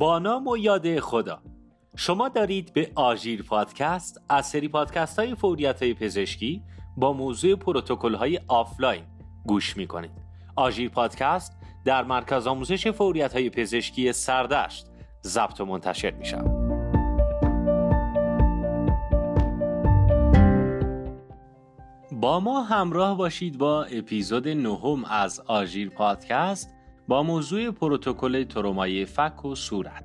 با نام و یاد خدا. شما دارید به آژیر پادکست از سری پادکست های فوریت های پزشکی با موضوع پروتکل های آفلاین گوش می کنید آژیر پادکست در مرکز آموزش فوریت های پزشکی سردشت ضبط و منتشر می شود با ما همراه باشید با اپیزود نهم از آژیر پادکست. با موضوع پروتکل ترومای فک و صورت.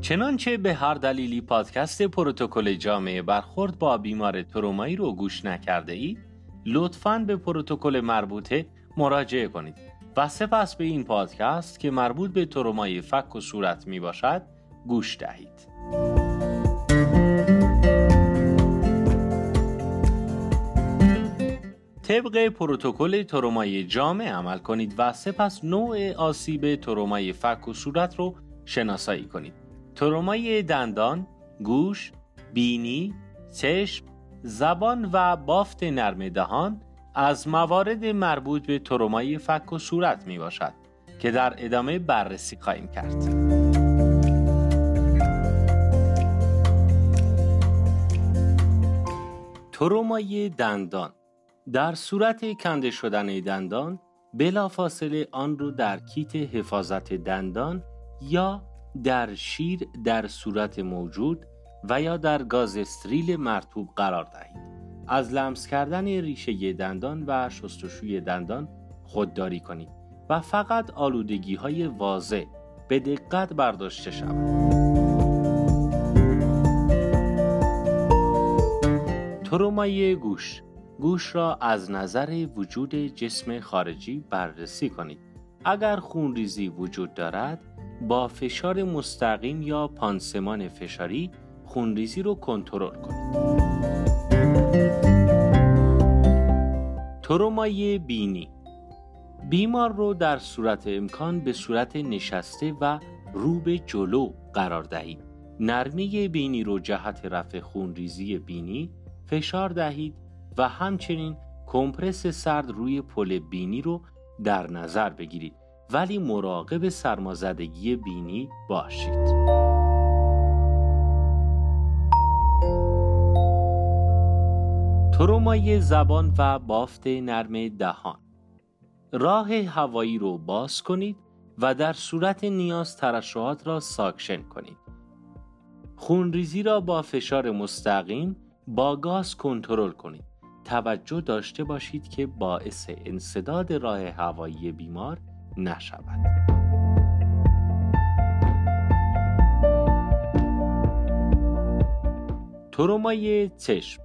چنانچه به هر دلیلی پادکست پروتکل جامعه برخورد با بیمار ترومایی رو گوش نکرده اید لطفاً به پروتکل مربوطه مراجعه کنید و سپس به این پادکست که مربوط به ترومای فک و صورت می باشد گوش دهید. طبق پروتکل ترومای جامع عمل کنید و سپس نوع آسیب ترومای فک و صورت رو شناسایی کنید. ترومای دندان، گوش، بینی، چشم، زبان و بافت نرم دهان از موارد مربوط به ترومای فک و صورت می باشد که در ادامه بررسی خواهیم کرد. ترومای دندان در صورت کنده شدن دندان بلافاصله آن رو در کیت حفاظت دندان یا در شیر در صورت موجود و یا در گاز استریل مرتوب قرار دهید. از لمس کردن ریشه دندان و شستشوی دندان خودداری کنید و فقط آلودگی های واضح به دقت برداشته شود. ترومای گوش گوش را از نظر وجود جسم خارجی بررسی کنید. اگر خونریزی وجود دارد، با فشار مستقیم یا پانسمان فشاری خونریزی رو کنترل کنید. ترومای بینی بیمار رو در صورت امکان به صورت نشسته و رو به جلو قرار دهید. نرمی بینی رو جهت رفع خونریزی بینی فشار دهید و همچنین کمپرس سرد روی پل بینی رو در نظر بگیرید ولی مراقب سرمازدگی بینی باشید. ترومای زبان و بافت نرم دهان راه هوایی رو باز کنید و در صورت نیاز ترشحات را ساکشن کنید. خونریزی را با فشار مستقیم با گاز کنترل کنید. توجه داشته باشید که باعث انصداد راه هوایی بیمار نشود. ترومای چشم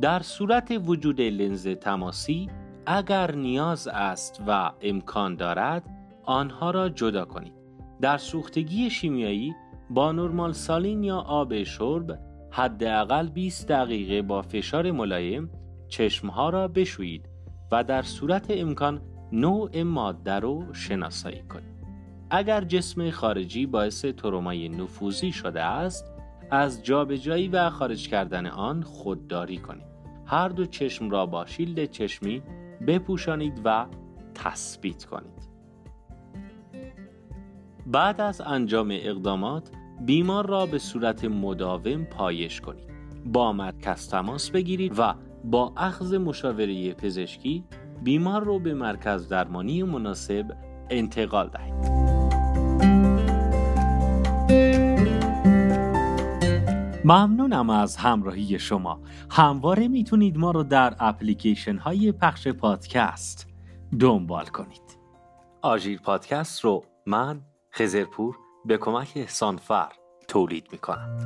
در صورت وجود لنز تماسی اگر نیاز است و امکان دارد آنها را جدا کنید. در سوختگی شیمیایی با نرمال سالین یا آب شرب حداقل 20 دقیقه با فشار ملایم چشمها را بشویید و در صورت امکان نوع ماده رو شناسایی کنید. اگر جسم خارجی باعث ترومای نفوذی شده است، از جابجایی و خارج کردن آن خودداری کنید. هر دو چشم را با شیلد چشمی بپوشانید و تثبیت کنید. بعد از انجام اقدامات بیمار را به صورت مداوم پایش کنید. با مرکز تماس بگیرید و با اخذ مشاوره پزشکی بیمار رو به مرکز درمانی مناسب انتقال دهید. ممنونم از همراهی شما. همواره می‌تونید ما رو در اپلیکیشن های پخش پادکست دنبال کنید. آژیر پادکست رو من خزرپور به کمک احسانفر تولید می‌کنم.